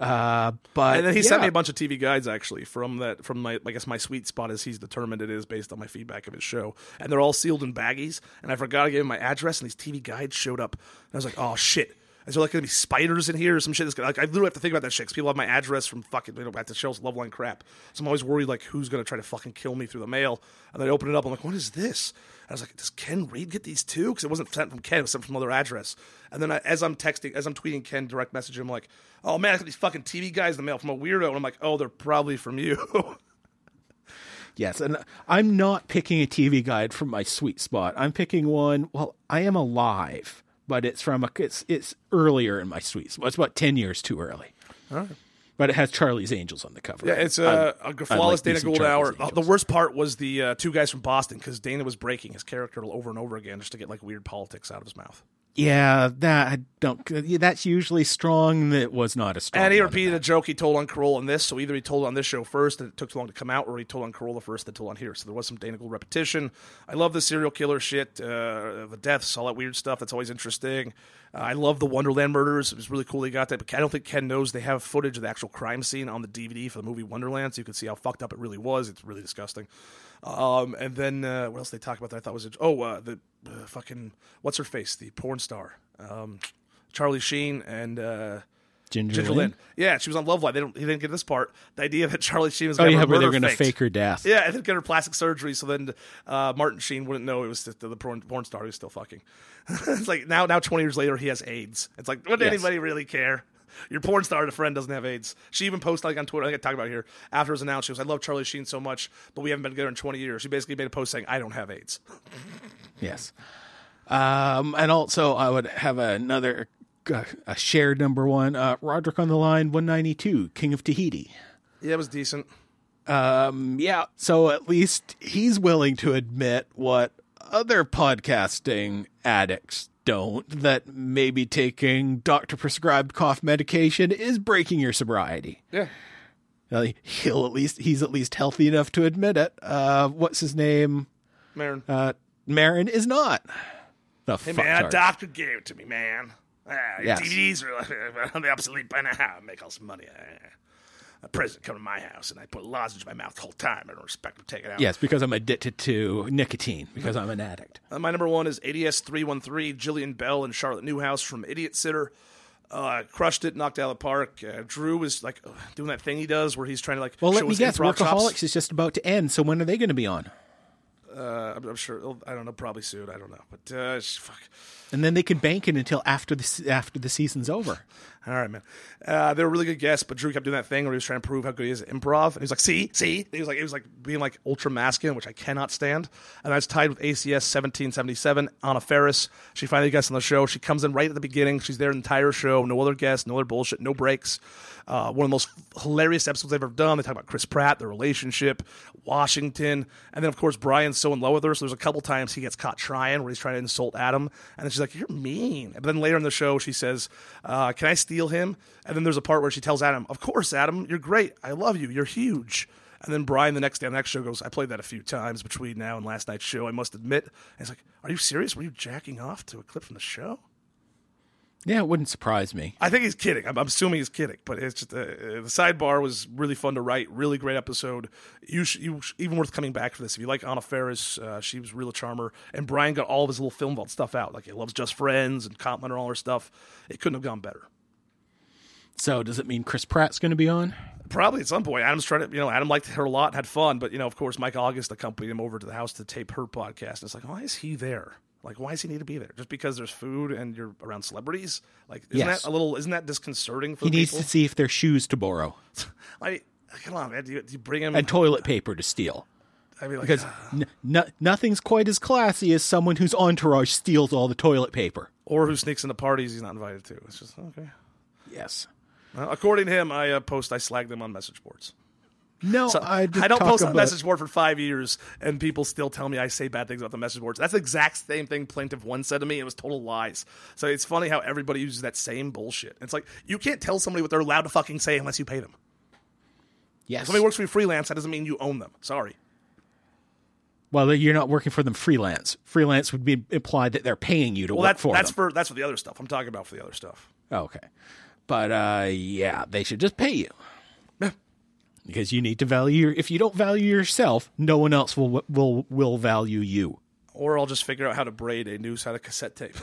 Uh, but And then he sent me a bunch of TV guides actually from that from my I guess my sweet spot as he's determined it is based on my feedback of his show, and they're all sealed in baggies. And I forgot to give him my address, and these TV guides showed up, and I was like, oh shit. Is there like gonna be spiders in here or some shit? That's gonna, like I literally have to think about that shit because people have my address from fucking you know at the show's level line crap. So I'm always worried like who's gonna try to fucking kill me through the mail. And then I open it up, I'm like, what is this? And I was like, does Ken Reid get these too? Because it wasn't sent from Ken, it was sent from another address. And then I, as I'm texting, as I'm tweeting Ken direct message, I'm like, oh man, I got these fucking TV guys in the mail from a weirdo, and I'm like, oh, they're probably from you. Yes, and I'm not picking a TV guide from my sweet spot. I'm picking one. Well, I am alive, but it's from a. It's it's earlier in my sweet spot. It's about ten years too early. But it has Charlie's Angels on the cover. Yeah, it's uh, a flawless like Dana Gould Hour. The worst part was the uh, two guys from Boston because Dana was breaking his character over and over again just to get like weird politics out of his mouth. Yeah, that I don't. That's usually strong. That was not a strong. And he repeated a joke he told on Carolla on this, so either he told on this show first and it took too long to come out, or he told on Carolla first and told on here. So there was some Dana repetition. I love the serial killer shit, uh, the deaths, all that weird stuff. That's always interesting. Uh, I love the Wonderland murders. It was really cool they got that, but I don't think Ken knows they have footage of the actual crime scene on the DVD for the movie Wonderland, so you can see how fucked up it really was. It's really disgusting. Um, and then uh, what else they talk about that I thought was oh uh, the uh, fucking what's her face the porn star um, Charlie Sheen and uh, Ginger, Ginger Lynn. Lynn. Yeah, she was on Loveline. They don't. He didn't get this part. The idea that Charlie Sheen was Oh going to yeah, where they're going to fake her death. Yeah, and then get her plastic surgery. So then uh, Martin Sheen wouldn't know it was the, the porn, porn star who's still fucking. it's like now, now twenty years later, he has AIDS. It's like, would Yes. anybody really care? Your porn star, a friend, doesn't have AIDS. She even posted like on Twitter. I think I talked about it here after it was announced. She was, "I love Charlie Sheen so much, but we haven't been together in twenty years." She basically made a post saying, "I don't have AIDS." Yes. Um, and also, I would have another uh, a shared number one. Uh, Roderick on the line, one ninety two, King of Tahiti. Yeah, it was decent. Um, yeah. So at least he's willing to admit what other podcasting addicts don't. That maybe taking doctor prescribed cough medication is breaking your sobriety. Yeah. Uh, He'll at least he's at least healthy enough to admit it. Uh, what's his name? Maron. Uh, Maron is not. The Hey man, a doctor gave it to me, man. Ah, Yes. DVDs are on the obsolete by now. Make all some money. Ah. A president come to my house and I put a lozenge in my mouth the whole time. I don't respect him taking it out. Yes, because I'm addicted to nicotine because I'm an addict. Uh, my number one is ADS three one three. Jillian Bell and Charlotte Newhouse from Idiot Sitter. Uh, crushed it, knocked it out of the park. Uh, Drew was like uh, doing that thing he does where he's trying to like Well, show let me guess. Workaholics chops. is just about to end. So when are they going to be on? Uh, I'm, I'm sure. I don't know. Probably soon. I don't know. But uh, fuck. And then they can bank it until after the after the season's over. All right, man. Uh, they were really good guests, but Drew kept doing that thing where he was trying to prove how good he is at improv. And he was like, "See, see." And he was like, he was like being like ultra masculine, which I cannot stand. And I was tied with ACS 1777. Anna Faris. She finally gets on the show. She comes in right at the beginning. She's there the entire show. No other guests, no other bullshit, no breaks. Uh, one of the most hilarious episodes I've ever done. They talk about Chris Pratt, their relationship, Washington, and then of course Brian's so in love with her. So there's a couple times he gets caught trying where he's trying to insult Adam, and then she's like, "You're mean." And then later in the show, she says, uh, "Can I steal him?" And then there's a part where she tells Adam, "Of course, Adam, you're great. I love you. You're huge." And then Brian the next day on the next show goes, I played that a few times between now and last night's show, I must admit. And he's like, Are you serious? Were you jacking off to a clip from the show? Yeah, it wouldn't surprise me. I think he's kidding. I'm, I'm assuming he's kidding, but it's just uh, uh, the sidebar was really fun to write. Really great episode. You, sh- you sh- even worth coming back for this if you like Anna Faris. Uh, she was real charmer, and Brian got all of his little film vault stuff out. Like he loves Just Friends and Complimenter all her stuff. It couldn't have gone better. So does it mean Chris Pratt's going to be on? Probably at some point. Adam's trying to, you know, Adam liked her a lot, had fun, but you know, of course, Mike August accompanied him over to the house to tape her podcast. And it's like, why is he there? Like, why does he need to be there? Just because there's food and you're around celebrities? Like, isn't Yes. that a little? Isn't that disconcerting for the He needs people? to see if there's shoes to borrow Like, come on, man. Do you, do you bring him? and toilet paper to steal. I mean, like, Because n- no- nothing's quite as classy as someone whose entourage steals all the toilet paper. or who sneaks into parties he's not invited to? It's just okay. Yes. Well, according to him, I uh, post, I slag them on message boards. No, So I, just I don't talk post on about- message board for five years, and people still tell me I say bad things about the message boards. That's the exact same thing Plaintiff One said to me. It was total lies. So it's funny how everybody uses that same bullshit. It's like you can't tell somebody what they're allowed to fucking say unless you pay them. Yes. Somebody works for you freelance, that doesn't mean you own them. Sorry. Well, you're not working for them freelance. Freelance would be implied that they're paying you to Well, work that's for that's them. for that's for the other stuff. I'm talking about for the other stuff. okay. But uh, yeah, they should just pay you. Yeah. Because you need to value your. If you don't value yourself, no one else will will will value you. Or I'll just figure out how to braid a noose out of cassette tape.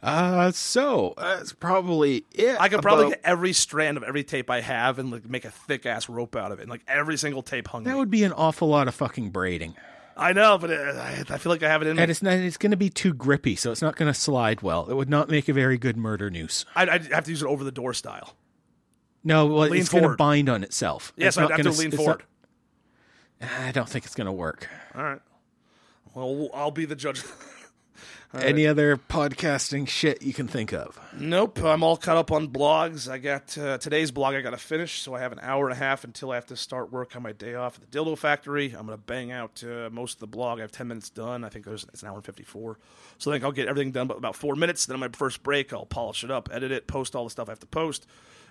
Uh, so that's probably it. I could probably about- get every strand of every tape I have and like make a thick ass rope out of it, and like every single tape hung. That me. would be an awful lot of fucking braiding, I know, but uh, I, I feel like I have it in me. and it's not. It's going to be too grippy, so it's not going to slide well. It would not make a very good murder noose. I'd, I'd have to use it over the door style. No, well, Lean it's going to bind on itself. Yes, It's I'd not have to gonna- lean forward. not- I don't think it's going to work. All right. Well, I'll be the judge. Any other podcasting shit you can think of? nope, I'm all caught up on blogs. I got uh, today's blog I got to finish, so I have an hour and a half until I have to start work on my day off at the Dildo Factory. I'm going to bang out uh, most of the blog. I have 10 minutes done. I think there's it's an hour and 54. So I think I'll get everything done but about four minutes. Then on my first break, I'll polish it up, edit it, post all the stuff I have to post.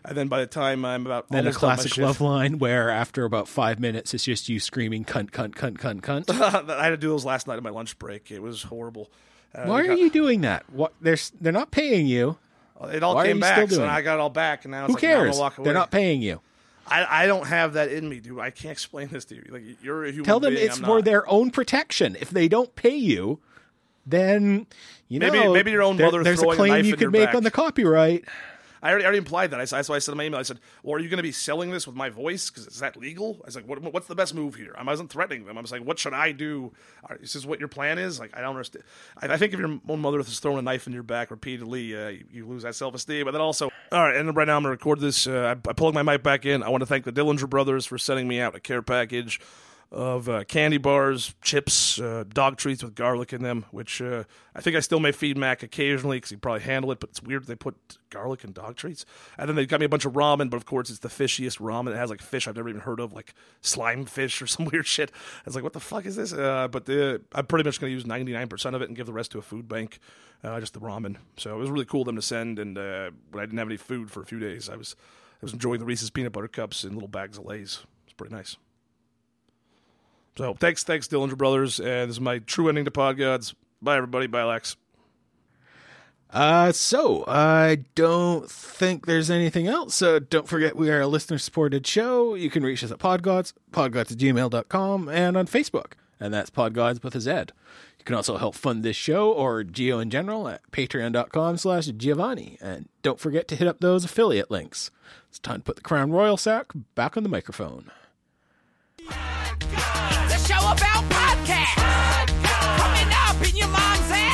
And then by the time I'm about Then a almost done my classic love line where after about five minutes, it's just you screaming cunt, cunt, cunt, cunt, cunt. I had to do those last night on my lunch break. It was horrible. Uh, Why we are you doing that? What they're they're not paying you. It all why came back, so I got it all back, and now Who like, now cares? walk away. They're not paying you. I, I don't have that in me, dude. I can't explain this to you. Like you're a human. Tell them being, it's for their own protection. If they don't pay you, then you Maybe- know maybe your own there- mother There's a throwing a knife you could make back. on the copyright. I already, I already implied that. I, that's why I said in my email. I said, "Well, are you going to be selling this with my voice? Because is that legal?" I was like, what, "What's the best move here?" I wasn't threatening them. I was like, "What should I do? Are- Is this what your plan is?" Like, I don't understand. I, I think if your own mother is throwing a knife in your back repeatedly, uh, you, you lose that self esteem. But then also, all right, and right now I'm going to record this. Uh, I, I my mic back in. I want to thank the Dillinger brothers for sending me out a care package of uh, candy bars, chips, uh, dog treats with garlic in them, which uh, I think I still may feed Mac occasionally because he'd probably handle it, but it's weird they put garlic in dog treats. And then they got me a bunch of ramen, but of course it's the fishiest ramen. It has like fish I've never even heard of, like slime fish or some weird shit. I was like, what the fuck is this? Uh, but the, I'm pretty much going to use 99% of it and give the rest to a food bank, uh, just the ramen. So it was really cool them to send. And uh, when I didn't have any food for a few days, I was, I was enjoying the Reese's peanut butter cups in little bags of Lay's. It's pretty nice. So thanks, thanks, Dillinger Brothers. And this is my true ending to Podgodz. Bye, everybody. Bye, Lex. Uh, so I don't think there's anything else. So don't forget we are a listener supported show. You can reach us at podgodz, podgodz at gmail.com, and on Facebook. And that's podgodz with a Z. You can also help fund this show or Geo in general at patreon.com slash Giovanni. And don't forget to hit up those affiliate links. It's time to put the Crown Royal sack back on the microphone show about podcasts. Podcast. Coming up in your mom's ass.